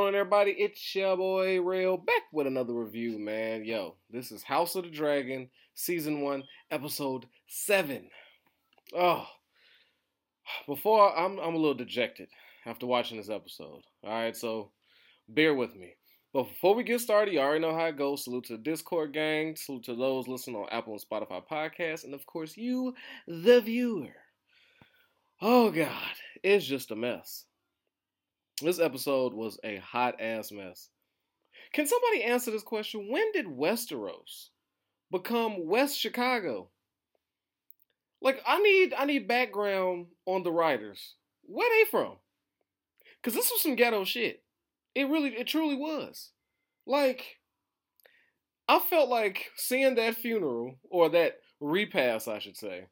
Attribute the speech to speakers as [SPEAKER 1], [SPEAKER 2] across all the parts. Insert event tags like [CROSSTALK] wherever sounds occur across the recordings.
[SPEAKER 1] going on, everybody? It's your boy Rail back with another review, man. Yo, this is House of the Dragon, Season 1, Episode 7. Oh, before I'm, I'm a little dejected after watching this episode. All right, so bear with me. But before we get started, you already know how it goes. Salute to the Discord gang, salute to those listening on Apple and Spotify podcasts, and of course, you, the viewer. Oh, God, it's just a mess. This episode was a hot ass mess. Can somebody answer this question? When did Westeros become West Chicago? Like I need I need background on the writers. Where they from? Cause this was some ghetto shit. It really it truly was. Like I felt like seeing that funeral or that repast, I should say,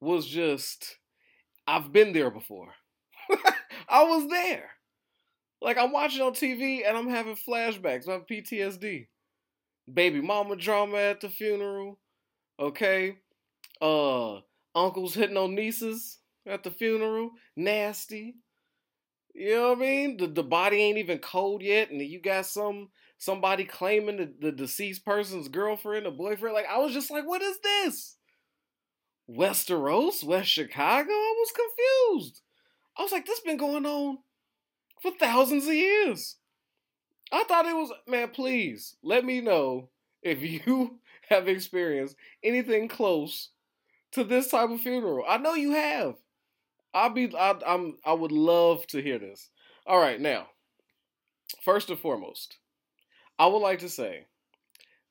[SPEAKER 1] was just I've been there before. [LAUGHS] I was there. Like I'm watching on TV and I'm having flashbacks. I have PTSD. Baby mama drama at the funeral. Okay. Uh uncles hitting on nieces at the funeral. Nasty. You know what I mean? The the body ain't even cold yet, and you got some somebody claiming the, the deceased person's girlfriend or boyfriend. Like I was just like, what is this? Westeros? West Chicago? I was confused. I was like, this been going on for thousands of years. I thought it was, man, please let me know if you [LAUGHS] have experienced anything close to this type of funeral. I know you have. I'll be, I, I'm, I would love to hear this. All right, now, first and foremost, I would like to say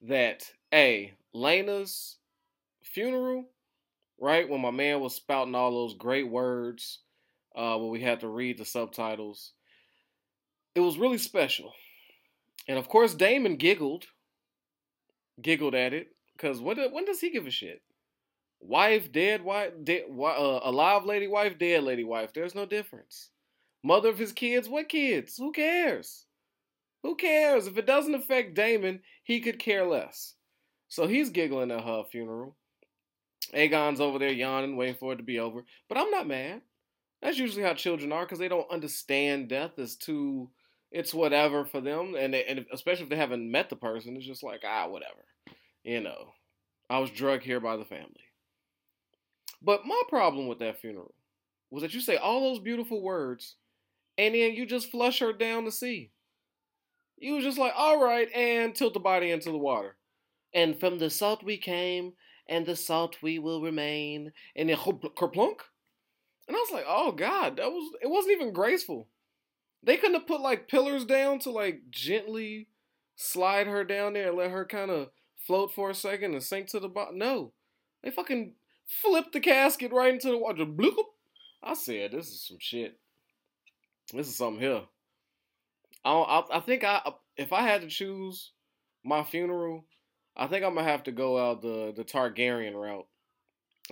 [SPEAKER 1] that a Laena's funeral, right when my man was spouting all those great words uh, when we had to read the subtitles. It was really special. And of course, Daemon giggled, giggled at it, because when, when does he give a shit? Wife, dead wife, dead, uh, alive lady wife, dead lady wife. There's no difference. Mother of his kids, what kids? Who cares? Who cares? If it doesn't affect Daemon, he could care less. So he's giggling at her funeral. Aegon's over there yawning, waiting for it to be over. But I'm not mad. That's usually how children are because they don't understand death. It's too, it's whatever for them, and they, and especially if they haven't met the person, it's just like ah whatever, you know. I was drugged here by the family. But my problem with that funeral was that you say all those beautiful words, and then you just flush her down the sea. You was just like, all right, and tilt the body into the water. And from the salt we came, and the salt we will remain. And then kerplunk. And I was like, oh God, that was it wasn't even graceful. They couldn't have put like pillars down to like gently slide her down there and let her kind of float for a second and sink to the bottom. No. They fucking flipped the casket right into the water. Bloop. I said, this is some shit. This is something here. I, I, I think I if I had to choose my funeral, I think I'm gonna have to go out the the Targaryen route.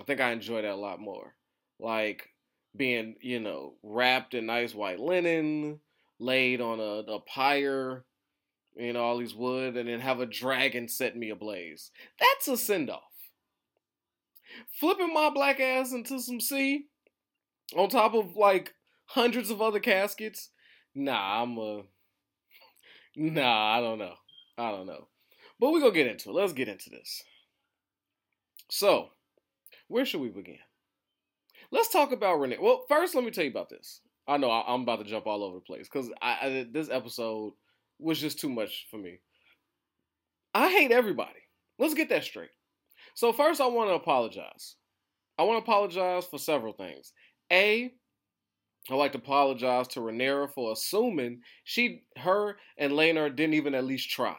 [SPEAKER 1] I think I enjoy that a lot more. Like being, you know, wrapped in nice white linen, laid on a, a pyre, know, all these wood, and then have a dragon set me ablaze. That's a send off. Flipping my black ass into some sea on top of like hundreds of other caskets. Nah, I'm a. [LAUGHS] Nah, I don't know. I don't know. But we're going to get into it. Let's get into this. So, where should we begin? Let's talk about Renee. Well, first, let me tell you about this. I know I, am about to jump all over the place because this episode was just too much for me. I hate everybody. Let's get that straight. So first, I want to apologize. I want to apologize for several things. A, I'd like to apologize to Rhaenyra for assuming she, her, and Laenor didn't even at least try.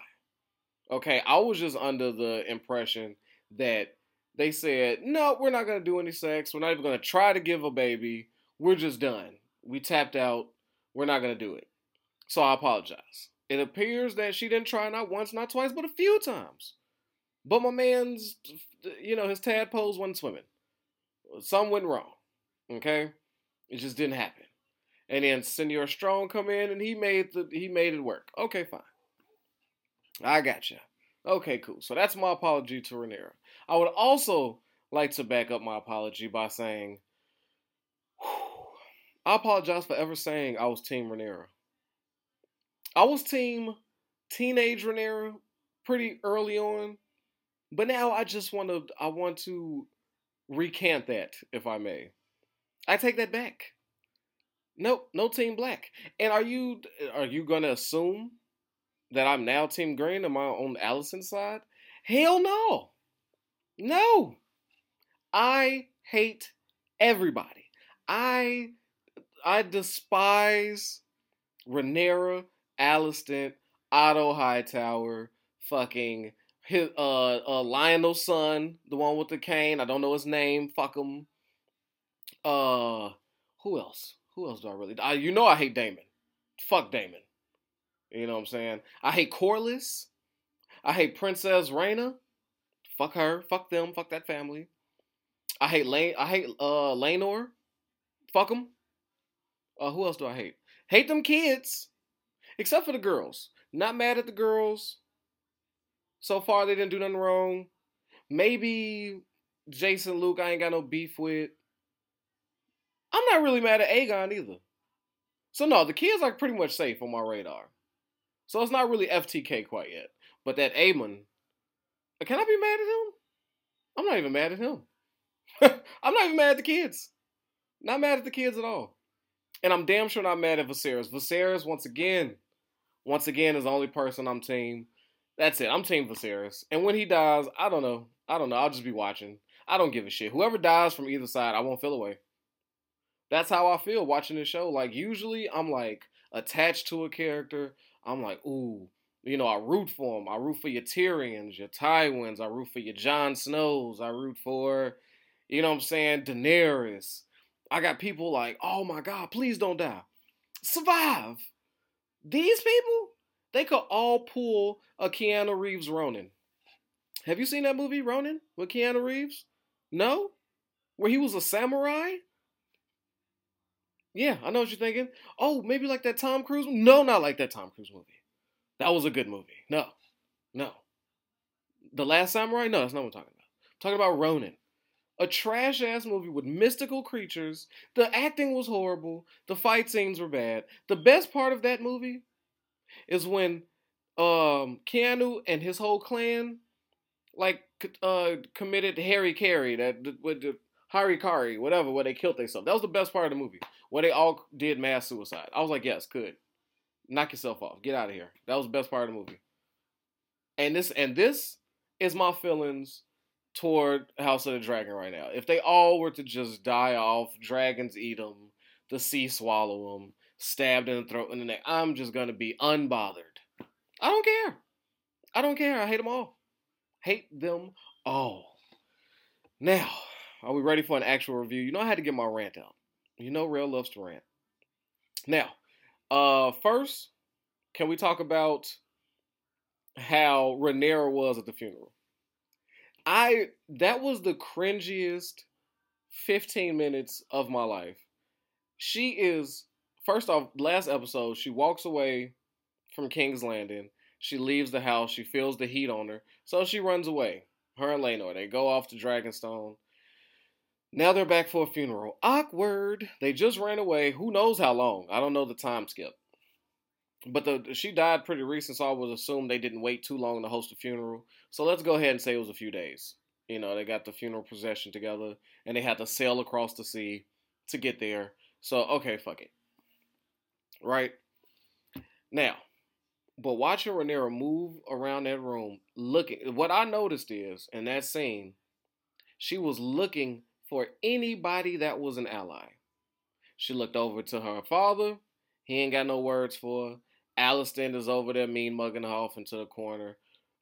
[SPEAKER 1] Okay, I was just under the impression that they said, no, we're not going to do any sex. We're not even going to try to give a baby. We're just done. We tapped out. We're not going to do it. So I apologize. It appears that she didn't try not once, not twice, but a few times. But my man's, you know, his tadpoles wasn't swimming. Some went wrong. Okay? It just didn't happen. And then Senor Strong come in and he made the he made it work. Okay, fine. I got you. Okay, cool. So that's my apology to Rhaenyra. I would also like to back up my apology by saying, I apologize for ever saying I was Team Rhaenyra. I was team teenage Rhaenyra pretty early on, but now I just want to I want to recant that if I may. I take that back. Nope, no team black. And are you are you gonna assume that I'm now team green? Am I on Alicent's side? Hell no. No. I hate everybody. I I despise Rhaenyra, Alicent, Otto Hightower, fucking his uh uh Lyonel's son, the one with the cane. I don't know his name. Fuck him. Uh, who else? Who else do I really? I, you know I hate Daemon. Fuck Daemon. You know what I'm saying? I hate Corlys. I hate Princess Rhaena. Fuck her. Fuck them. Fuck that family. I hate Lane. I hate uh Laenor. Fuck them. Uh, who else do I hate? Hate them kids, except for the girls. Not mad at the girls. So far, they didn't do nothing wrong. Maybe Jason Luke, I ain't got no beef with. I'm not really mad at Aegon either. So no, the kids are pretty much safe on my radar. So it's not really FTK quite yet. But that Aemond, can I be mad at him? I'm not even mad at him. [LAUGHS] I'm not even mad at the kids. Not mad at the kids at all. And I'm damn sure not mad at Viserys. Viserys, once again, once again, is the only person I'm team. That's it. I'm team Viserys. And when he dies, I don't know. I don't know. I'll just be watching. I don't give a shit. Whoever dies from either side, I won't feel away. That's how I feel watching this show. Like usually I'm like attached to a character. I'm like, ooh, you know, I root for them. I root for your Tyrions, your Tywins. I root for your Jon Snows. I root for, you know what I'm saying, Daenerys. I got people like, oh my God, please don't die. Survive. These people, they could all pull a Keanu Reeves Ronin. Have you seen that movie, Ronin, with Keanu Reeves? No? Where he was a samurai? Yeah, I know what you're thinking. Oh, maybe like that Tom Cruise? No, not like that Tom Cruise movie. That was a good movie. No, no. The Last Samurai? No, that's not what I'm talking about. I'm talking about Ronin. A trash ass movie with mystical creatures. The acting was horrible. The fight scenes were bad. The best part of that movie is when um Keanu and his whole clan like uh committed Harry Carey that with the Hari Kari, whatever, where they killed themselves. That was the best part of the movie. Where they all did mass suicide. I was like, yes, good. Knock yourself off. Get out of here. That was the best part of the movie. And this and this is my feelings toward House of the Dragon right now. If they all were to just die off, dragons eat them, the sea swallow them, stabbed in the throat and the neck, I'm just gonna be unbothered. I don't care. I don't care. I hate them all. Hate them all. Now, are we ready for an actual review? You know I had to get my rant out. You know Real loves to rant. Now, uh first, can we talk about how Rhaenyra was at the funeral? I that was the cringiest 15 minutes of my life. She is first off, last episode, she walks away from King's Landing. She leaves the house. She feels the heat on her. So she runs away. Her and Laenor, they go off to Dragonstone. Now they're back for a funeral. Awkward. They just ran away. Who knows how long? I don't know the time skip. But the she died pretty recent, so I would assume they didn't wait too long to host a funeral. So let's go ahead and say it was a few days. You know, they got the funeral procession together, and they had to sail across the sea to get there. So okay, fuck it. Right now, but watching Rhaenyra move around that room, looking, what I noticed is in that scene, she was looking for anybody that was an ally. She looked over to her father. He ain't got no words for her. Is over there mean mugging her off into the corner.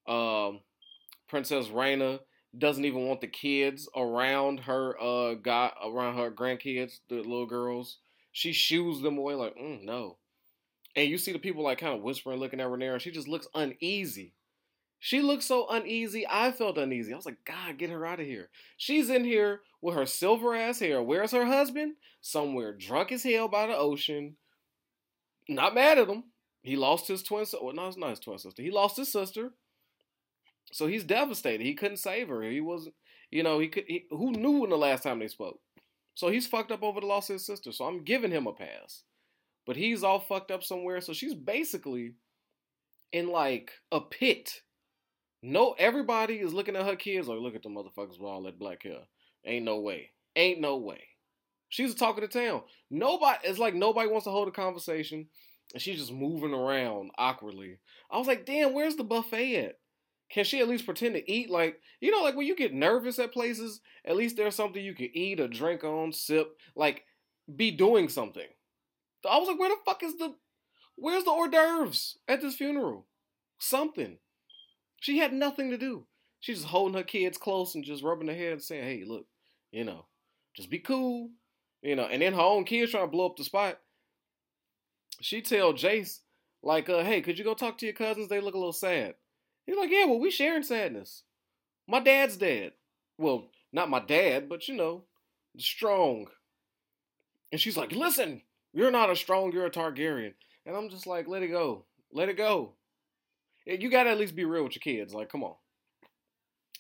[SPEAKER 1] Um, Princess Rhaena doesn't even want the kids around her uh guy around her grandkids, the little girls. She shoos them away like, mm, no. And you see the people like kind of whispering, looking at Rhaenyra. She just looks uneasy. She looked so uneasy. I felt uneasy. I was like, God, get her out of here. She's in here with her silver ass hair. Where's her husband? Somewhere drunk as hell by the ocean. Not mad at him. He lost his twin sister. Well, no, it's not his twin sister. He lost his sister. So he's devastated. He couldn't save her. He wasn't, you know, he could. He, who knew when the last time they spoke? So he's fucked up over the loss of his sister. So I'm giving him a pass. but he's all fucked up somewhere. So she's basically in like a pit. No, everybody is looking at her kids like, look at the motherfuckers with all that black hair. Ain't no way. Ain't no way. She's talking to the town. Nobody, it's like nobody wants to hold a conversation, and she's just moving around awkwardly. I was like, damn, where's the buffet at? Can she at least pretend to eat? Like, you know, like when you get nervous at places, at least there's something you can eat or drink on, sip, like be doing something. I was like, where the fuck is the, where's the hors d'oeuvres at this funeral? Something. She had nothing to do. She's just holding her kids close and just rubbing their head and saying, hey, look, you know, just be cool. You know, and then her own kids trying to blow up the spot. She tell Jace, like, uh, hey, could you go talk to your cousins? They look a little sad. He's like, yeah, well, we sharing sadness. My dad's dead. Well, not my dad, but you know, strong. And she's like, listen, you're not a strong, you're a Targaryen. And I'm just like, let it go. Let it go. You gotta at least be real with your kids. Like, come on.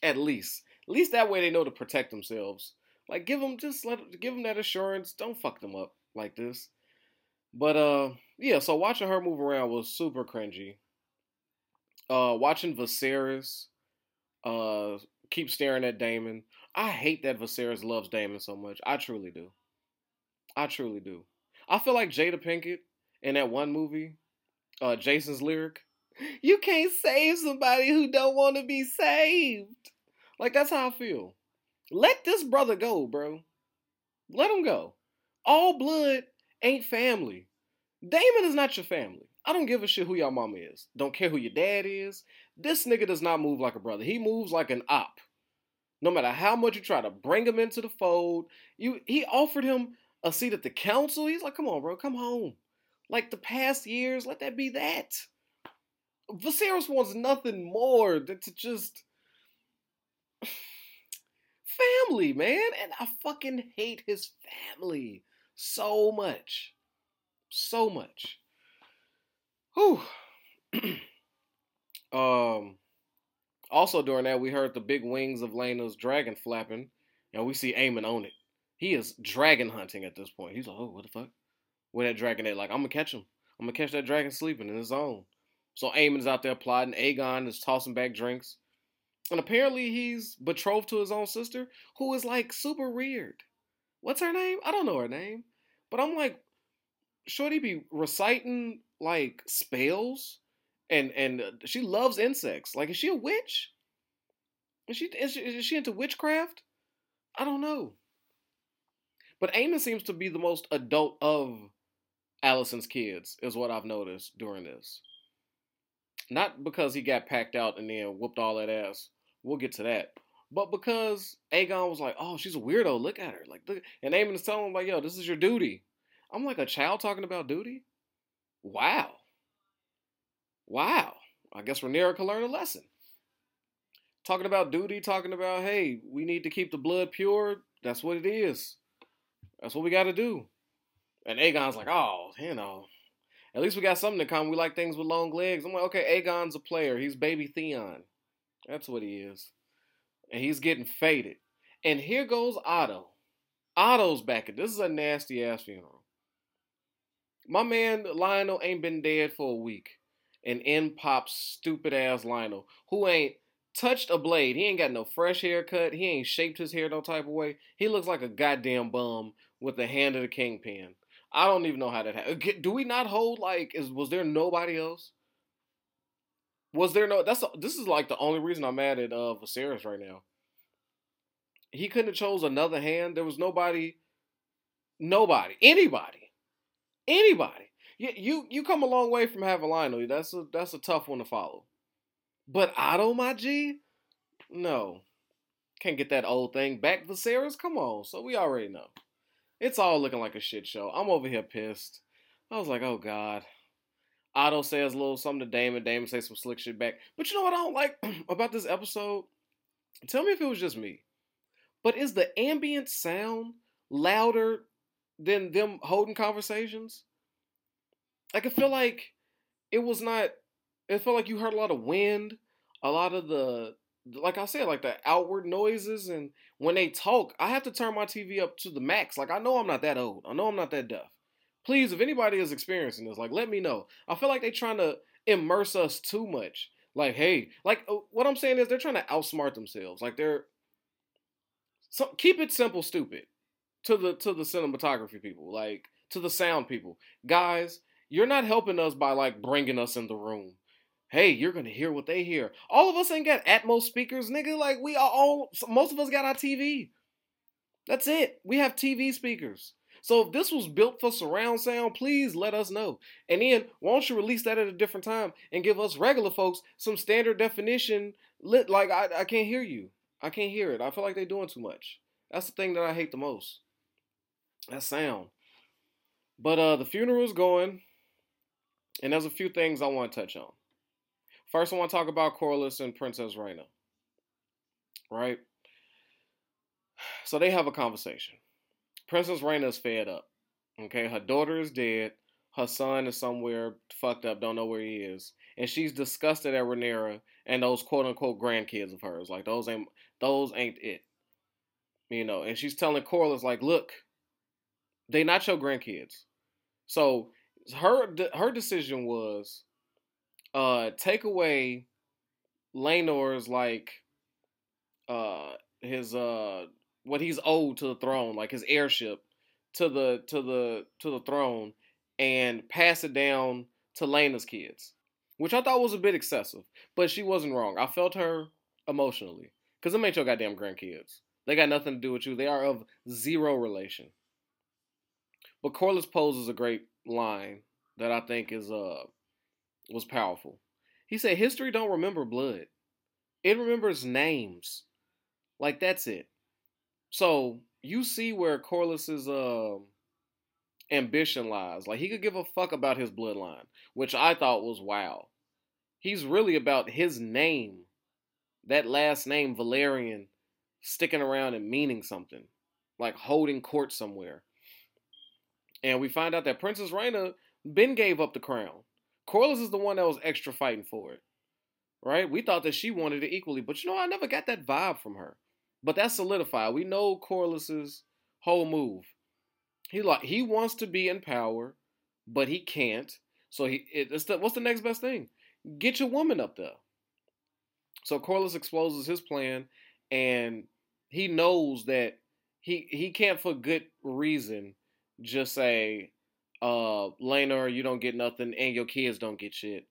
[SPEAKER 1] At least. At least that way they know to protect themselves. Like give them just let give them that assurance. Don't fuck them up like this. But uh yeah, so watching her move around was super cringy. Uh watching Viserys uh keep staring at Daemon. I hate that Viserys loves Daemon so much. I truly do. I truly do. I feel like Jada Pinkett in that one movie, uh Jason's lyric, you can't save somebody who don't want to be saved. Like that's how I feel. Let this brother go, bro. Let him go. All blood ain't family. Daemon is not your family. I don't give a shit who your mama is. Don't care who your dad is. This nigga does not move like a brother. He moves like an op. No matter how much you try to bring him into the fold, you he offered him a seat at the council. He's like, come on, bro, come home. Like the past years, let that be that. Viserys wants nothing more than to just [SIGHS] family, man. And I fucking hate his family so much. So much. Whew. [CLEARS THROAT] um also during that we heard the big wings of Laena's dragon flapping, and we see Aemond on it. He is dragon hunting at this point. He's like, oh, what the fuck? Where that dragon at? Like, I'm gonna catch him. I'm gonna catch that dragon sleeping in his own. So Aemond's out there plotting. Aegon is tossing back drinks. And apparently he's betrothed to his own sister, who is like super weird. What's her name? I don't know her name. But I'm like, Shorty be reciting like spells and and uh, she loves insects. Like, is she a witch? Is she is she, is she into witchcraft? I don't know. But Aemond seems to be the most adult of Alicent's kids, is what I've noticed during this. Not because he got packed out and then whooped all that ass. We'll get to that. But because Aegon was like, oh, she's a weirdo. Look at her. Like, look. and Aemond is telling him, like, yo, this is your duty. I'm like a child talking about duty? Wow. Wow. I guess Rhaenyra could learn a lesson. Talking about duty, talking about, hey, we need to keep the blood pure. That's what it is. That's what we got to do. And Aegon's like, oh, you know, at least we got something in common. We like things with long legs. I'm like, okay, Aegon's a player. He's baby Theon. That's what he is. And he's getting faded. And here goes Otto. Otto's back. This is a nasty ass funeral. My man Lyonel ain't been dead for a week. And in pops stupid ass Lyonel, who ain't touched a blade. He ain't got no fresh haircut. He ain't shaped his hair no type of way. He looks like a goddamn bum with the hand of the kingpin. I don't even know how that happened. Do we not hold like is was there nobody else? Was there no? That's this is like the only reason I'm mad at uh Viserys right now. He couldn't have chose another hand. There was nobody, nobody, anybody, anybody. You you you come a long way from having Lyonel. That's a that's a tough one to follow. But Otto, my G, no, can't get that old thing back. Viserys, come on. So we already know. It's all looking like a shit show. I'm over here pissed. I was like, oh god. Otto says a little something to Daemon. Daemon says some slick shit back. But you know what I don't like [CLEARS THROAT] about this episode? Tell me if it was just me. But is the ambient sound louder than them holding conversations? I feel like it was not. It felt like you heard a lot of wind, a lot of the like I said, like the outward noises, and when they talk, I have to turn my TV up to the max. Like I know I'm not that old. I know I'm not that deaf, Please, if anybody is experiencing this, like let me know. I feel like they're trying to immerse us too much. Like, hey, like uh, what I'm saying is they're trying to outsmart themselves. Like they're so keep it simple, stupid. To the to the cinematography people, like to the sound people, guys, you're not helping us by like bringing us in the room. Hey, you're gonna hear what they hear. All of us ain't got Atmos speakers, nigga. Like we are all, most of us got our TV. That's it. We have TV speakers. So if this was built for surround sound, please let us know. And then why don't you release that at a different time and give us regular folks some standard definition lit like I, I can't hear you. I can't hear it. I feel like they're doing too much. That's the thing that I hate the most. That sound. But uh the funeral's going. And there's a few things I want to touch on. First, I want to talk about Corlys and Princess Raina. Right? So they have a conversation. Princess Raina is fed up. Okay, her daughter is dead. Her son is somewhere fucked up, don't know where he is, and she's disgusted at Rhaenyra and those quote unquote grandkids of hers. Like those ain't those ain't it. You know, and she's telling Corlys like, look, they not your grandkids. So her her decision was uh take away Laenor's like uh his uh what he's owed to the throne, like his heirship to the to the to the throne, and pass it down to Laena's kids, which I thought was a bit excessive. But she wasn't wrong. I felt her emotionally because them ain't your goddamn grandkids. They got nothing to do with you. They are of zero relation. But Corlys poses a great line that I think is uh was powerful. He said, "History don't remember blood; it remembers names. Like that's it. So you see where Corlys's uh, ambition lies. Like he could give a fuck about his bloodline, which I thought was wow. He's really about his name, that last name Velaryon, sticking around and meaning something, like holding court somewhere. And we find out that Princess Raina Ben gave up the crown. Corlys is the one that was extra fighting for it. Right? We thought that she wanted it equally, but you know, I never got that vibe from her. But that's solidified. We know Corlys's whole move. He like he wants to be in power, but he can't. So he it's the, what's the next best thing? Get your woman up there. So Corlys exposes his plan, and he knows that he he can't for good reason just say, uh, Laenor, you don't get nothing, and your kids don't get shit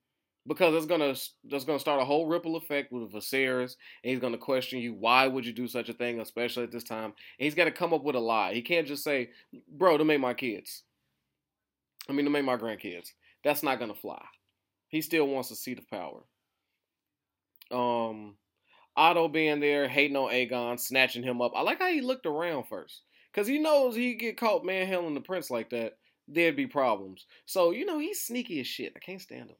[SPEAKER 1] because it's gonna that's gonna start a whole ripple effect with Viserys, and he's gonna question you. Why would you do such a thing, especially at this time? And he's got to come up with a lie. He can't just say, "Bro, to make my kids." I mean, to make my grandkids. That's not gonna fly. He still wants a seat of power. Um, Otto being there, hating on Aegon, snatching him up. I like how he looked around first, cause he knows he get caught manhandling the prince like that. There'd be problems. So you know he's sneaky as shit. I can't stand him.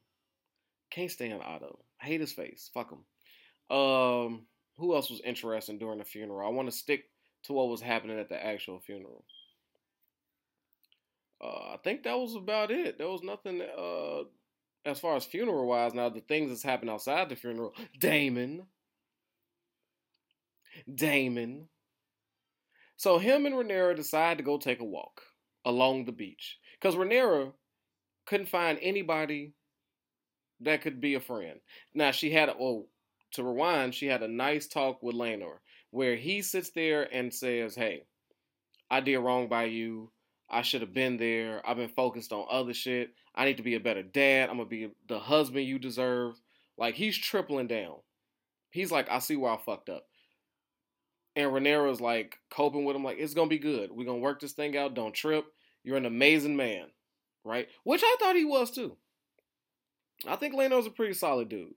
[SPEAKER 1] Can't stand Otto. I hate his face. Fuck him. Um, who else was interesting during the funeral? I want to stick to what was happening at the actual funeral. Uh, I think that was about it. There was nothing uh, as far as funeral wise. Now the things that's happened outside the funeral. Daemon, Daemon. So him and Rhaenyra decide to go take a walk along the beach because Rhaenyra couldn't find anybody that could be a friend. Now she had a well to rewind, she had a nice talk with Laenor where he sits there and says, Hey, I did wrong by you. I should have been there. I've been focused on other shit. I need to be a better dad. I'm gonna be the husband you deserve. Like he's tripling down. He's like, I see where I fucked up. And Rhaenyra's like coping with him, like, it's gonna be good. We're gonna work this thing out. Don't trip. You're an amazing man. Right? Which I thought he was too. I think Laenor's a pretty solid dude.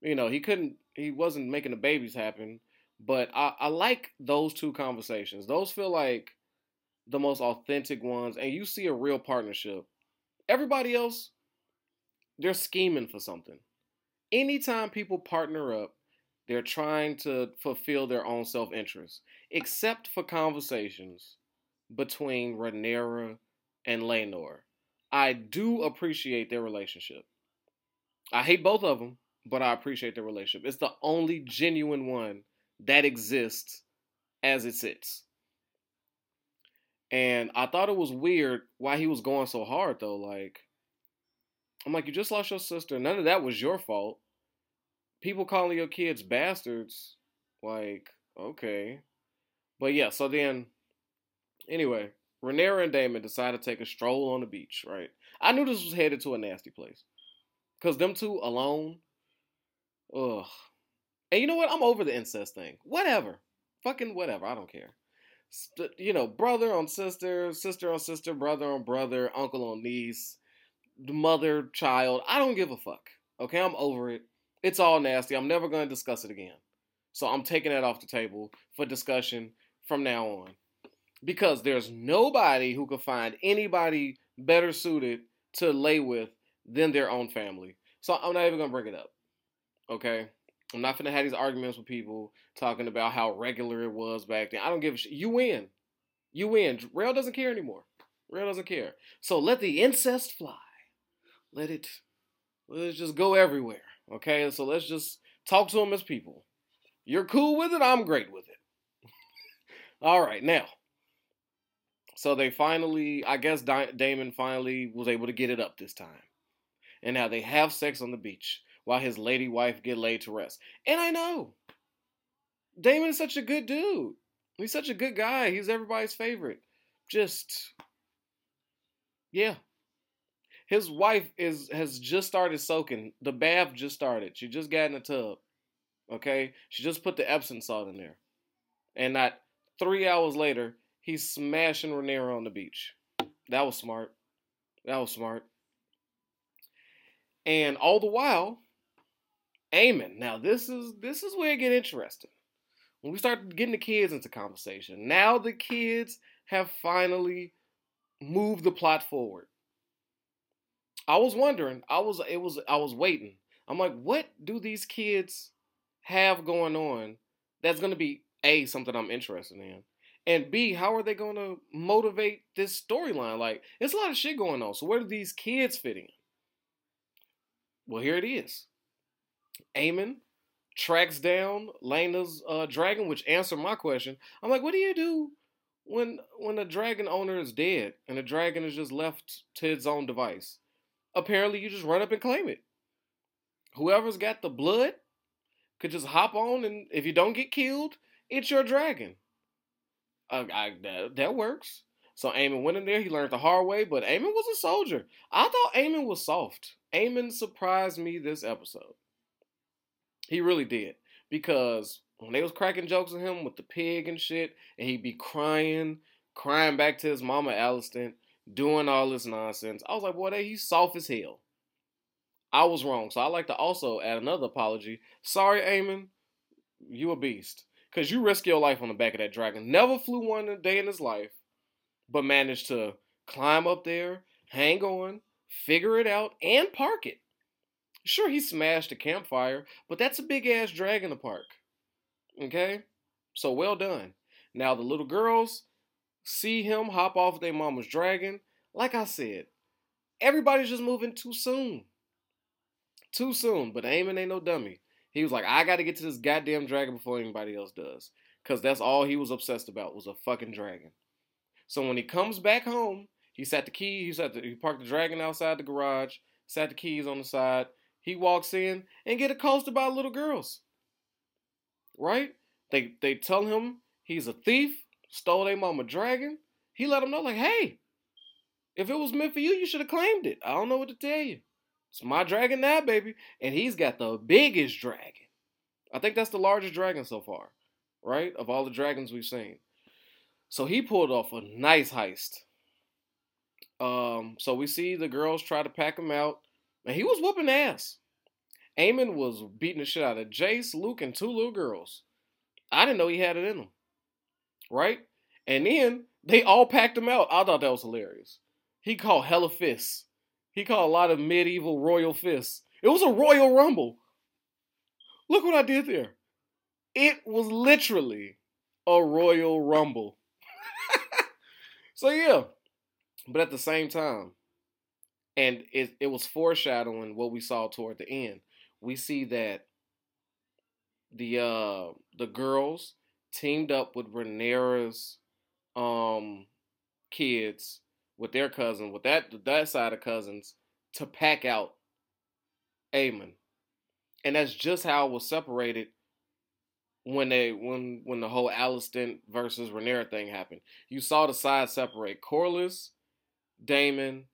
[SPEAKER 1] You know, he couldn't, he wasn't making the babies happen, but I, I like those two conversations. Those feel like the most authentic ones, and you see a real partnership. Everybody else, they're scheming for something. Anytime people partner up, they're trying to fulfill their own self interest, except for conversations between Rhaenyra and Laenor. I do appreciate their relationship. I hate both of them, but I appreciate their relationship. It's the only genuine one that exists as it sits. And I thought it was weird why he was going so hard though. Like, I'm like, you just lost your sister. None of that was your fault. People calling your kids bastards, like, okay. But yeah, so then, anyway, Rhaenyra and Daemon decided to take a stroll on the beach, right? I knew this was headed to a nasty place. Because them two alone, ugh. And you know what? I'm over the incest thing. Whatever. Fucking whatever. I don't care. You know, brother on sister, sister on sister, brother on brother, uncle on niece, mother, child. I don't give a fuck. Okay, I'm over it. It's all nasty. I'm never going to discuss it again. So I'm taking that off the table for discussion from now on. Because there's nobody who could find anybody better suited to lay with than their own family. So I'm not even to bring it up. Okay? I'm not to have these arguments with people talking about how regular it was back then. I don't give a shit. You win. You win. Rail doesn't care anymore. Rail doesn't care. So let the incest fly. Let it let it just go everywhere. Okay? So let's just talk to them as people. You're cool with it, I'm great with it. [LAUGHS] All right, now. So they finally, I guess Daemon finally was able to get it up this time. And now they have sex on the beach while his lady wife get laid to rest. And I know. Daemon is such a good dude. He's such a good guy. He's everybody's favorite. Just yeah. His wife is has just started soaking. The bath just started. She just got in the tub. Okay? She just put the Epsom salt in there. And not three hours later, he's smashing Rhaenyra on the beach. That was smart. That was smart. And all the while, Aemond. Now this is this is where it get interesting. When we start getting the kids into conversation. Now the kids have finally moved the plot forward. I was wondering, I was it was I was waiting. I'm like, what do these kids have going on that's going to be A, something I'm interested in, and B, how are they going to motivate this storyline? Like, there's a lot of shit going on. So, where do these kids fit in? Well, here it is. Aemond tracks down Laena's uh, dragon, which answered my question. I'm like, what do you do when when a dragon owner is dead and the dragon is just left to its own device? Apparently, you just run up and claim it. Whoever's got the blood could just hop on, and if you don't get killed, it's your dragon. Uh, I, that, that works. So Aemond went in there. He learned the hard way, but Aemond was a soldier. I thought Aemond was soft. Aemond surprised me this episode. He really did because when they was cracking jokes on him with the pig and shit, and he'd be crying, crying back to his mama Alicent, doing all this nonsense. I was like, boy, that he's soft as hell. I was wrong. So I like to also add another apology. Sorry, Aemond, you a beast. Because you risk your life on the back of that dragon. Never flew one a day in his life, but managed to climb up there, hang on, figure it out, and park it. Sure, he smashed a campfire, but that's a big ass dragon to park. Okay? So well done. Now the little girls see him hop off their mama's dragon. Like I said, everybody's just moving too soon too soon. But Aemond ain't no dummy. He was like, I got to get to this goddamn dragon before anybody else does. Because that's all he was obsessed about was a fucking dragon. So when he comes back home, he sat the key, he sat the, he parked the dragon outside the garage, sat the keys on the side. He walks in and get accosted by little girls. Right? They they tell him he's a thief, stole their mama dragon. He let them know like, hey, if it was meant for you, you should have claimed it. I don't know what to tell you. It's my dragon now, baby. And he's got the biggest dragon. I think that's the largest dragon so far, right? Of all the dragons we've seen. So he pulled off a nice heist. Um, so we see the girls try to pack him out, and he was whooping ass. Aemond was beating the shit out of Jace, Luke, and two little girls. I didn't know he had it in him. Right? And then they all packed him out. I thought that was hilarious. He called hella fists. He caught a lot of medieval royal fists. It was a royal rumble. Look what I did there. It was literally a royal rumble. [LAUGHS] so yeah, but at the same time, and it it was foreshadowing what we saw toward the end. We see that the uh the girls teamed up with Rhaenyra's um kids with their cousin, with that that side of cousins, to pack out Aemond. And that's just how it was separated when they when when the whole Alicent versus Rhaenyra thing happened. You saw the sides separate. Corlys, Daemon,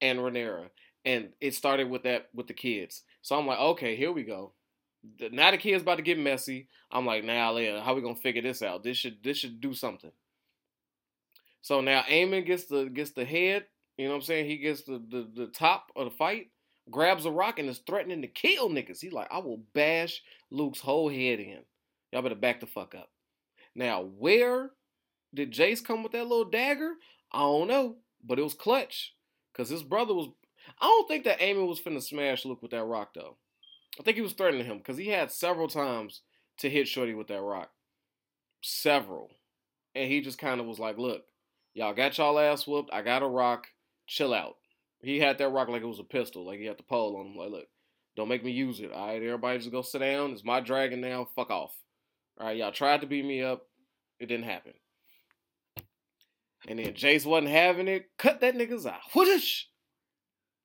[SPEAKER 1] and Rhaenyra. And it started with that with the kids. So I'm like, okay, here we go. Now the kid's about to get messy. I'm like, now nah, how we gonna figure this out? This should this should do something. So now Aemond gets the gets the head. You know what I'm saying? He gets the, the, the top of the fight, grabs a rock and is threatening to kill niggas. He's like, I will bash Luke's whole head in. Y'all better back the fuck up. Now, where did Jace come with that little dagger? I don't know, but it was clutch. Cause his brother was I don't think that Aemond was finna smash Luke with that rock though. I think he was threatening him because he had several times to hit Shorty with that rock. Several. And he just kind of was like, look, y'all got y'all ass whooped. I got a rock. Chill out. He had that rock like it was a pistol. Like he had the pole on him. Like, look, don't make me use it. All right, everybody just go sit down. It's my dragon now. Fuck off. All right, y'all tried to beat me up. It didn't happen. And then Jace wasn't having it. Cut that nigga's eye. Whoosh!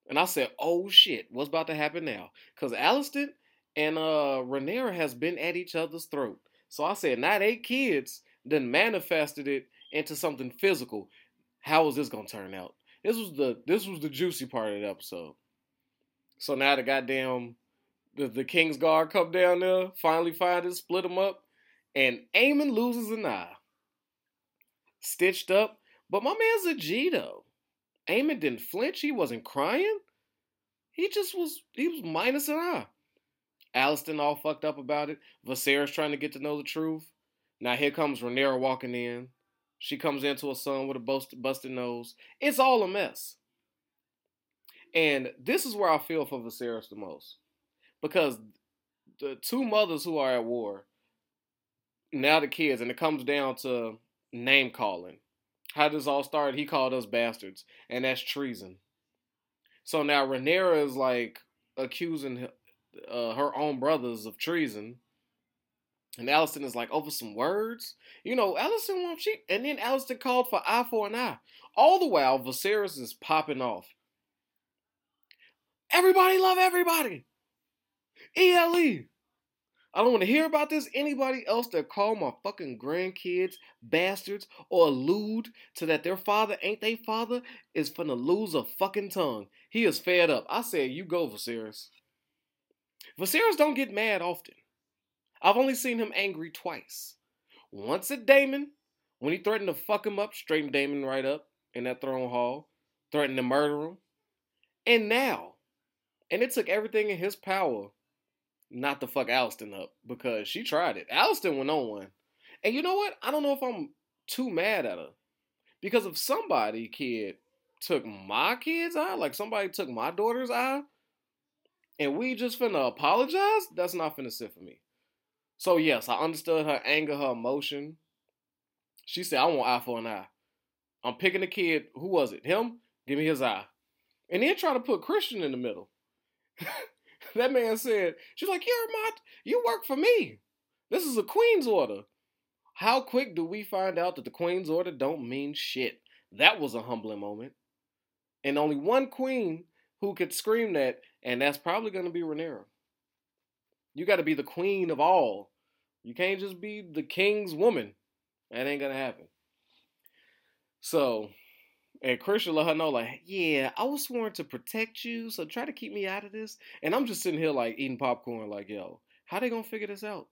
[SPEAKER 1] And I said, oh shit, what's about to happen now? Because Alicent and uh Rhaenyra has been at each other's throat. So I said, not eight kids then manifested it into something physical. How is this gonna turn out? This was the this was the juicy part of the episode. So now the goddamn the, the King's Guard come down there, finally find it, split them up, and Aemond loses an eye. Stitched up, but my man's a G though. Aemond didn't flinch. He wasn't crying. He just was, he was minus an eye. Alicent all fucked up about it. Viserys trying to get to know the truth. Now here comes Rhaenyra walking in. She comes into a son with a busted nose. It's all a mess. And this is where I feel for Viserys the most. Because the two mothers who are at war, now the kids, and it comes down to name calling how this all started, he called us bastards, and that's treason. So now Rhaenyra is like accusing uh, her own brothers of treason, and Alicent is like over some words. You know, Alicent won't cheat, and then Alicent called for eye for an eye. All the while, Viserys is popping off. Everybody love everybody. ELE. I don't want to hear about this. Anybody else that call my fucking grandkids bastards or allude to that their father ain't their father is finna lose a fucking tongue. He is fed up. I said, you go, Viserys. Viserys don't get mad often. I've only seen him angry twice. Once at Daemon, when he threatened to fuck him up, straighten Daemon right up in that throne hall, threatened to murder him. And now, and it took everything in his power not to fuck Alicent up because she tried it. Alicent went on one. And you know what? I don't know if I'm too mad at her. Because if somebody, kid, took my kid's eye, like somebody took my daughter's eye, and we just finna apologize, that's not finna sit for me. So yes, I understood her anger, her emotion. She said, I want eye for an eye. I'm picking the kid. Who was it? Him? Give me his eye. And then try to put Criston in the middle. [LAUGHS] that man said, she's like, you're my, you work for me. This is a queen's order. How quick do we find out that the queen's order don't mean shit? That was a humbling moment. And only one queen who could scream that, and that's probably going to be Rhaenyra. You got to be the queen of all. You can't just be the king's woman. That ain't to happen. So, and Criston let her know, like, yeah, I was sworn to protect you, so try to keep me out of this. And I'm just sitting here, like, eating popcorn, like, yo, how they gonna figure this out?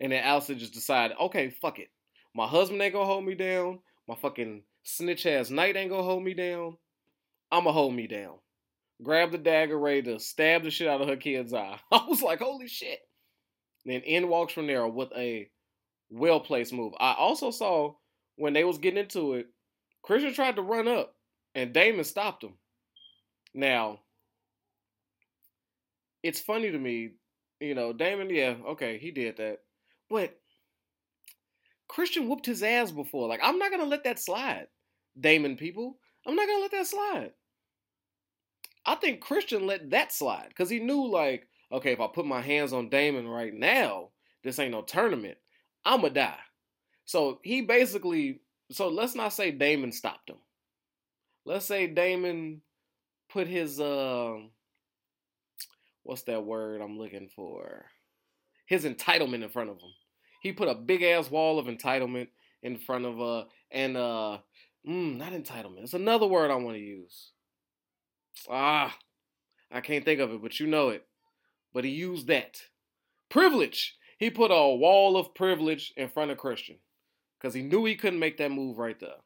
[SPEAKER 1] And then Alicent just decided, okay, fuck it. My husband ain't gonna hold me down. My fucking snitch ass knight ain't gonna hold me down. I'ma hold me down. Grab the dagger, ready to stab the shit out of her kid's eye. [LAUGHS] I was like, holy shit. Then in walks Rhaenyra with a well placed move. I also saw when they was getting into it, Criston tried to run up, and Daemon stopped him. Now, it's funny to me, you know, Daemon, yeah, okay, he did that. But Criston whooped his ass before. Like, I'm not to let that slide, Daemon people. I'm not to let that slide. I think Criston let that slide because he knew, like, okay, if I put my hands on Daemon right now, this ain't no tournament. I'ma die. So he basically so let's not say Daemon stopped him. Let's say Daemon put his uh what's that word I'm looking for? His entitlement in front of him. He put a big ass wall of entitlement in front of uh and uh mm, not entitlement. It's another word I want to use. Ah, I can't think of it, but you know it. But he used that. Privilege. He put a wall of privilege in front of Criston because he knew he couldn't make that move right there.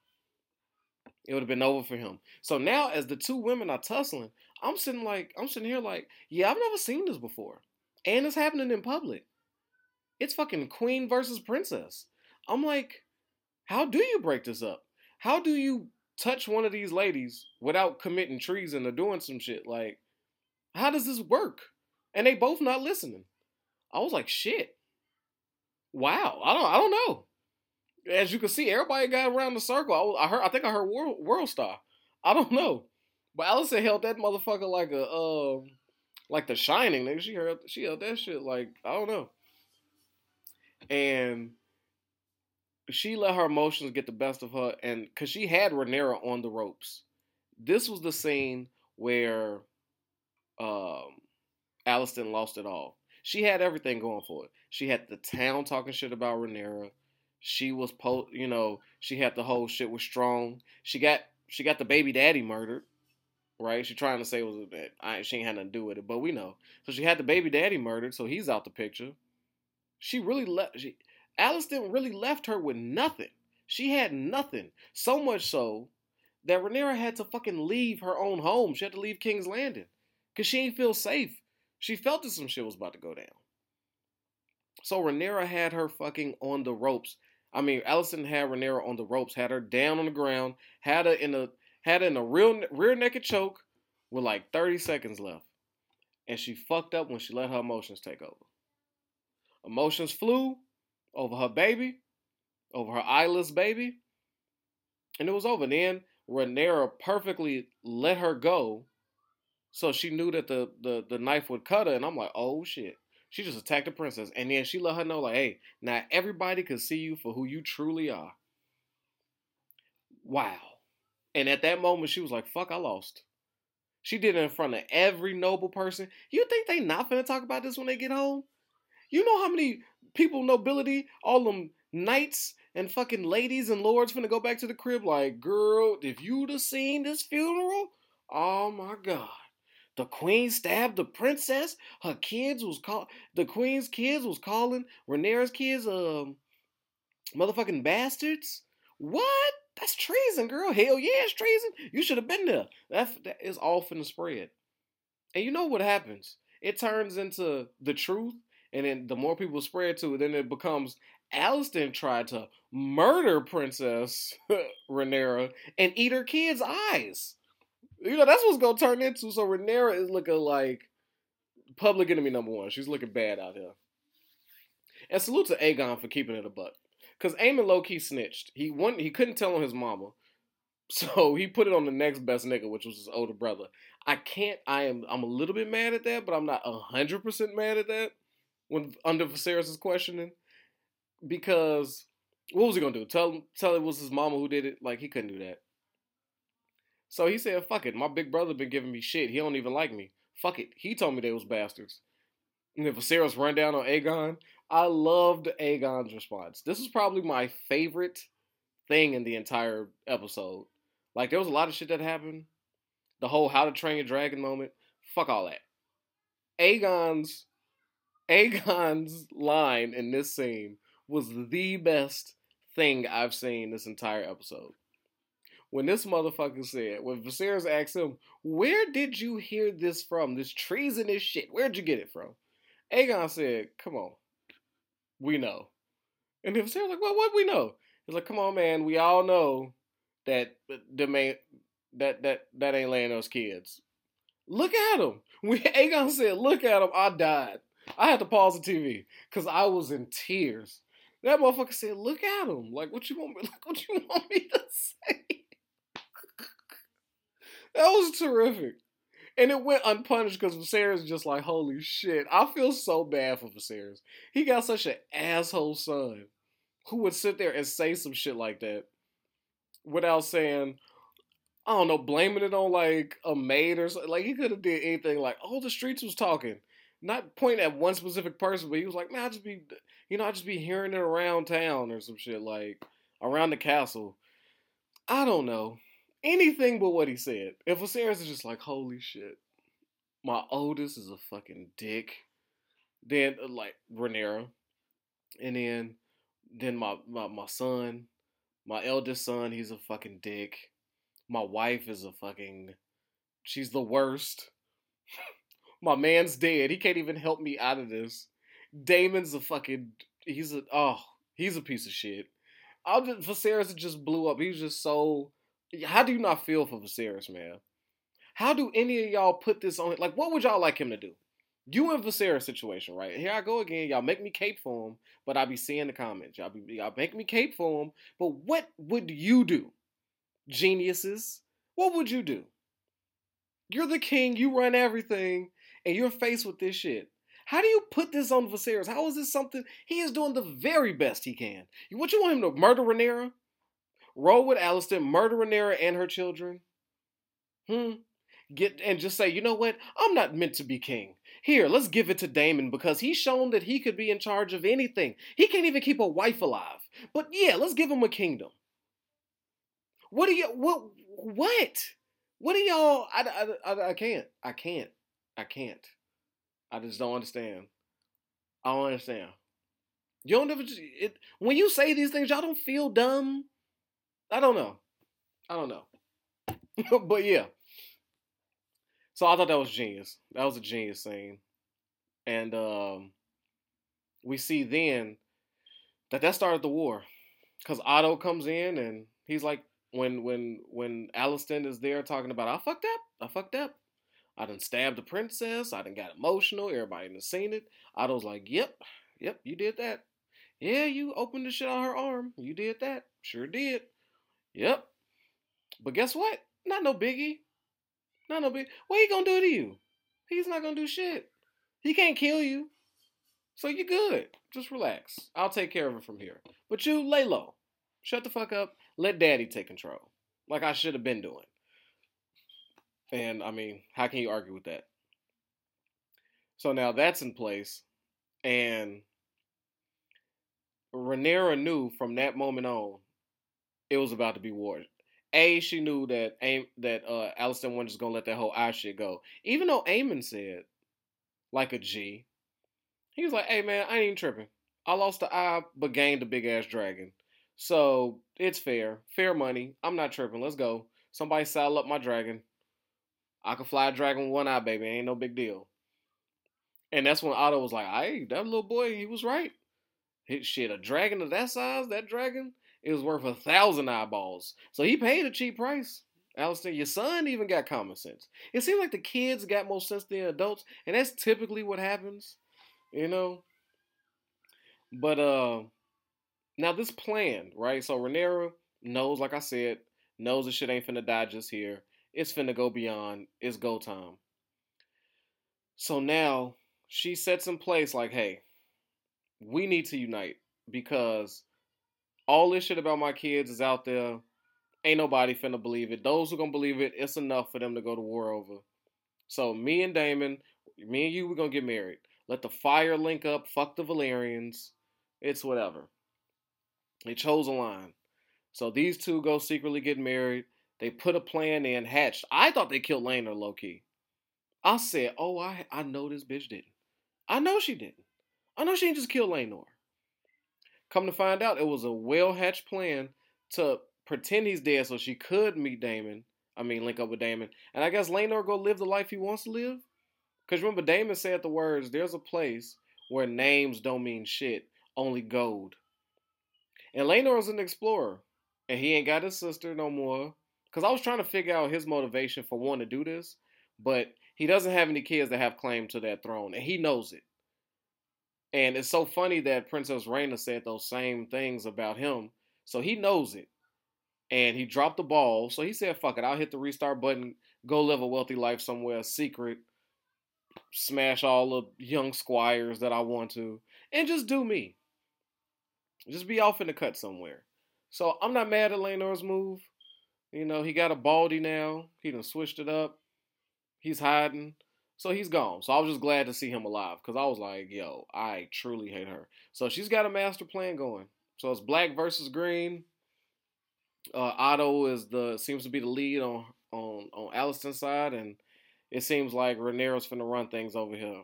[SPEAKER 1] It would have been over for him. So now, as the two women are tussling, I'm sitting like I'm sitting here like, yeah, I've never seen this before, and it's happening in public. It's fucking queen versus princess. I'm like, how do you break this up? How do you touch one of these ladies without committing treason or doing some shit? Like, how does this work? And they both not listening. I was like, shit. Wow. I don't. I don't know. As you can see, everybody got around the circle. I, was, I heard. I think I heard World, World Star. I don't know, but Alicent held that motherfucker like a uh, like the Shining. Nigga, she heard. She held that shit like I don't know. And she let her emotions get the best of her, and because she had Rhaenyra on the ropes. This was the scene where um, Alicent lost it all. She had everything going for it. She had the town talking shit about Rhaenyra. She was po, you know, she had the whole shit was strong. She got she got the baby daddy murdered, right? She trying to say it was that I she ain't had nothing to do with it, but we know. So she had the baby daddy murdered, so he's out the picture. She really left. She Alicent really left her with nothing. She had nothing. So much so that Rhaenyra had to fucking leave her own home. She had to leave King's Landing because she ain't feel safe. She felt that some shit was about to go down. So Rhaenyra had her fucking on the ropes. I mean, Alicent had Rhaenyra on the ropes, had her down on the ground, had her in a had her in a real rear naked choke with like 30 seconds left. And she fucked up when she let her emotions take over. Emotions flew over her baby, over her eyeless baby, and it was over. Then Rhaenyra perfectly let her go, so she knew that the, the the knife would cut her. And I'm like, oh shit. She just attacked the princess, and then she let her know, like, hey, now everybody can see you for who you truly are. Wow. And at that moment, she was like, fuck, I lost. She did it in front of every noble person. You think they not gonna talk about this when they get home? You know how many people, nobility, all them knights and fucking ladies and lords finna go back to the crib like, girl, if you'd have seen this funeral, oh my god. The queen stabbed the princess. Her kids was call the queen's kids was calling Rhaenyra's kids um motherfucking bastards. What? That's treason, girl. Hell yeah, it's treason. You should have been there. That that is all finna spread. And you know what happens? It turns into the truth and then the more people spread to it, then it becomes Alicent tried to murder Princess [LAUGHS] Rhaenyra and eat her kids' eyes. You know, that's what's gonna turn into. So Rhaenyra is looking like public enemy number one. She's looking bad out here. And salute to Aegon for keeping it a buck. Cause Aemond low key snitched. He won he couldn't tell on his mama. [LAUGHS] So he put it on the next best nigga, which was his older brother. I can't I am I'm a little bit mad at that, but I'm not hundred percent mad at that when under Viserys' is questioning because what was he gonna do? Tell tell it was his mama who did it? Like he couldn't do that. So he said, "Fuck it, my big brother been giving me shit. He don't even like me. Fuck it. He told me they was bastards." And then Viserys run down on Aegon. I loved Aegon's response. This is probably my favorite thing in the entire episode. Like there was a lot of shit that happened. The whole How to Train Your Dragon moment. Fuck all that. Aegon's Aegon's line in this scene was the best thing I've seen this entire episode. When this motherfucker said, when Viserys asked him, Where did you hear this from? This treasonous shit. Where'd you get it from? Aegon said, Come on. We know. And Viserys was like, Well, what we know? He's like, Come on, man. We all know that the main that that that ain't laying those kids. Look at him. [LAUGHS] We Aegon said, Look at him. I died. I had to pause the TV because I was in tears. That motherfucker said, "Look at him! Like, what you want me? [LAUGHS] Like, what you want me to [LAUGHS] say?" That was terrific, and it went unpunished because Viserys just like, "Holy shit!" I feel so bad for Viserys. He got such an asshole son who would sit there and say some shit like that. without saying, I don't know, blaming it on like a maid or something. Like he could have did anything. Like, oh, the streets was talking, not pointing at one specific person, but he was like, man, I just be, you know, I just be hearing it around town or some shit like around the castle. I don't know anything but what he said. If Viserys is just like, holy shit, my oldest is a fucking dick. Then uh, like Rhaenyra, and then then my, my my son, my eldest son, he's a fucking dick. My wife is a fucking, she's the worst. [LAUGHS] my man's dead. He can't even help me out of this. Daemon's a fucking, he's a oh, he's a piece of shit. I'll just Viserys just blew up. He's just so. How do you not feel for Viserys, man? How do any of y'all put this on? Like, what would y'all like him to do? You and Viserys situation, right? Here I go again. Y'all make me cape for him, but I be seeing the comments. Y'all be y'all make me cape for him. But what would you do? Geniuses. What would you do? You're the king, you run everything, and you're faced with this shit. How do you put this on Viserys? How is this something he is doing the very best he can? What you want him to murder Rhaenyra? Roll with Alicent, murder Rhaenyra and her children? Hmm. Get and just say, you know what? I'm not meant to be king. Here, let's give it to Daemon because he's shown that he could be in charge of anything. He can't even keep a wife alive. But yeah, let's give him a kingdom. What do you what what? What do y'all I, I, I, I can't. I can't. I can't. I just don't understand. I don't understand. You don't ever it when you say these things, y'all don't feel dumb. I don't know. I don't know. [LAUGHS] but yeah. So I thought that was genius. That was a genius scene. And um, we see then that that started the war. Cause Otto comes in and he's like, when when when Alicent is there talking about I fucked up, I fucked up. I done stabbed the princess. I done got emotional. Everybody done seen it. Otto's like, yep, yep, you did that. Yeah, you opened the shit on her arm. You did that. Sure did. Yep. But guess what? Not no biggie. Not no big. What he gonna do to you? He's not gonna do shit. He can't kill you. So you're good. Just relax. I'll take care of it from here. But you lay low. Shut the fuck up. Let daddy take control. Like I should have been doing. And I mean, how can you argue with that? So now that's in place. And Rhaenyra knew from that moment on it was about to be war. A, she knew that Aim that uh Alicent wasn't just gonna let that whole eye shit go. Even though Aemond said, like a G, he was like, "Hey man, I ain't even tripping. I lost the eye, but gained a big ass dragon, so it's fair, fair money. I'm not tripping. Let's go. Somebody saddle up my dragon. I can fly a dragon with one eye, baby. Ain't no big deal." And that's when Otto was like, "Hey, that little boy, he was right. Hit shit, a dragon of that size, that dragon." It was worth a thousand eyeballs. So he paid a cheap price. Alicent, your son even got common sense. It seems like the kids got more sense than adults, and that's typically what happens, you know. But uh, now this plan, right? So Rhaenyra knows, like I said, knows the shit ain't finna die just here. It's finna go beyond. It's go time. So now she sets in place, like, hey, we need to unite because all this shit about my kids is out there. Ain't nobody finna believe it. Those who gonna believe it, it's enough for them to go to war over. So me and Daemon, me and you, we're gonna get married. Let the fire link up. Fuck the Velaryons. It's whatever. They chose a line. So these two go secretly get married. They put a plan in, hatched. I thought they killed Laenor low key. I said, oh, I I know this bitch didn't. I know she didn't. I know she didn't just kill Laenor. Come to find out, it was a well hatched plan to pretend he's dead so she could meet Daemon. I mean, link up with Daemon. And I guess Laenor go live the life he wants to live. Because remember, Daemon said the words, there's a place where names don't mean shit, only gold. And Laenor's an explorer. And he ain't got his sister no more. Because I was trying to figure out his motivation for wanting to do this. But he doesn't have any kids that have claim to that throne. And he knows it. And it's so funny that Princess Rhaena said those same things about him. So he knows it. And he dropped the ball. So he said, fuck it, I'll hit the restart button, go live a wealthy life somewhere, secret, smash all the young squires that I want to, and just do me. Just be off in the cut somewhere. So I'm not mad at Laenor's move. You know, he got a baldy now. He done switched it up. He's hiding. So he's gone. So I was just glad to see him alive because I was like, yo, I truly hate her. So she's got a master plan going. So it's black versus green. Uh, Otto is the seems to be the lead on on on Alicent's side, and it seems like Rhaenyra's finna run things over here.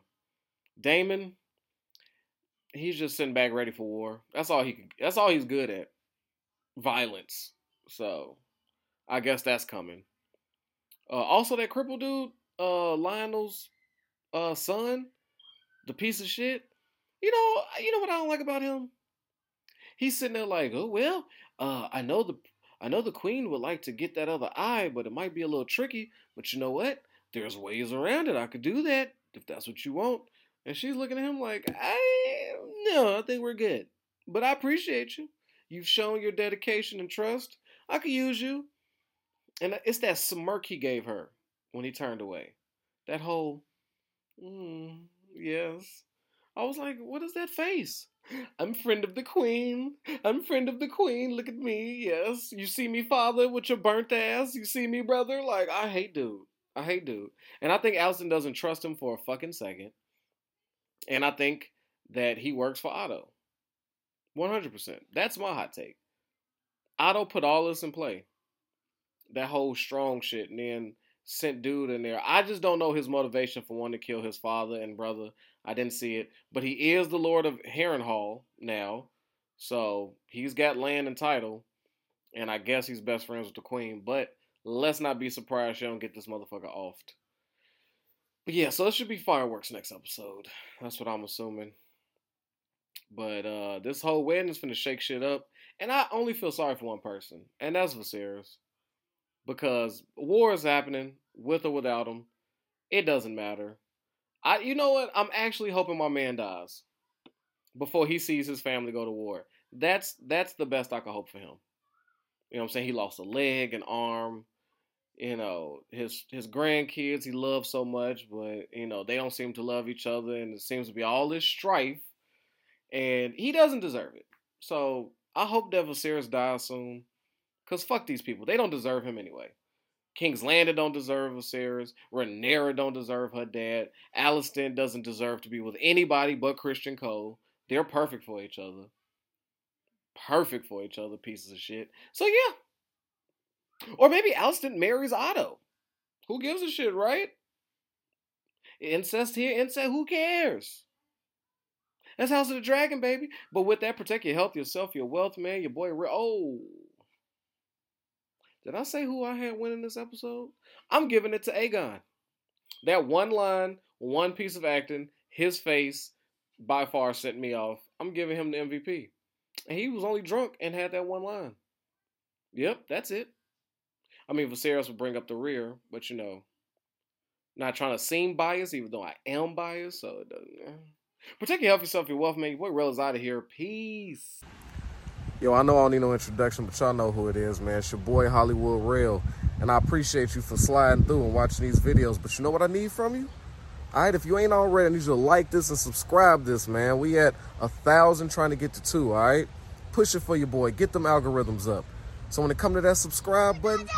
[SPEAKER 1] Daemon, he's just sitting back ready for war. That's all he. That's all he's good at. Violence. So, I guess that's coming. Uh, also, that cripple dude, uh, Lyonel's uh, son, the piece of shit. You know, you know what I don't like about him. He's sitting there like, oh well, uh, I know the I know the queen would like to get that other eye, but it might be a little tricky. But you know what? There's ways around it. I could do that if that's what you want. And she's looking at him like, I no, I think we're good. But I appreciate you. You've shown your dedication and trust. I could use you. And it's that smirk he gave her when he turned away. That whole, mm, yes. I was like, what is that face? [GASPS] I'm friend of the queen. I'm friend of the queen. Look at me. Yes. You see me, father, with your burnt ass. You see me, brother. Like, I hate dude. I hate dude. And I think Alicent doesn't trust him for a fucking second. And I think that he works for Otto. 100%. That's my hot take. Otto put all this in play. That whole strong shit. And then sent dude in there. I just don't know his motivation for wanting to kill his father and brother. I didn't see it. But he is the Lord of Harrenhal now. So he's got land and title. And I guess he's best friends with the queen. But let's not be surprised she don't get this motherfucker offed. But yeah, so it should be fireworks next episode. That's what I'm assuming. But uh this whole wedding is gonna shake shit up. And I only feel sorry for one person, and that's Viserys because war is happening with or without him. It doesn't matter. I, you know what? I'm actually hoping my man dies before he sees his family go to war. That's that's the best I can hope for him. You know what I'm saying? He lost a leg, an arm. You know his his grandkids he loves so much, but you know they don't seem to love each other, and it seems to be all this strife, and he doesn't deserve it. So I hope that Viserys dies soon. Because fuck these people. They don't deserve him anyway. King's Landing don't deserve Viserys. Rhaenyra don't deserve her dad. Alicent doesn't deserve to be with anybody but Criston Cole. They're perfect for each other. Perfect for each other, pieces of shit. So yeah. Or maybe Alicent marries Otto. Who gives a shit, right? Incest here, incest, who cares? That's House of the Dragon, baby. But with that, protect your health, yourself, your wealth, man, your boy. Oh. Did I say who I had winning this episode? I'm giving it to Aegon. That one line, one piece of acting, his face by far sent me off. I'm giving him the MVP. And he was only drunk and had that one line. Yep, that's it. I mean, Viserys would bring up the rear, but you know, not trying to seem biased, even though I am biased, so it doesn't. Protect your health, yourself, your wealth, man. Your boy Real is out of here. Peace. Yo, I know I don't need no introduction, but y'all know who it is, man. It's your boy Hollywood Real. And I appreciate you for sliding through and watching these videos. But you know what I need from you? All right, if you ain't already, I need you to like this and subscribe this, man. We at a thousand trying to get to two, all right? Push it for your boy. Get them algorithms up. So when it come to that subscribe button,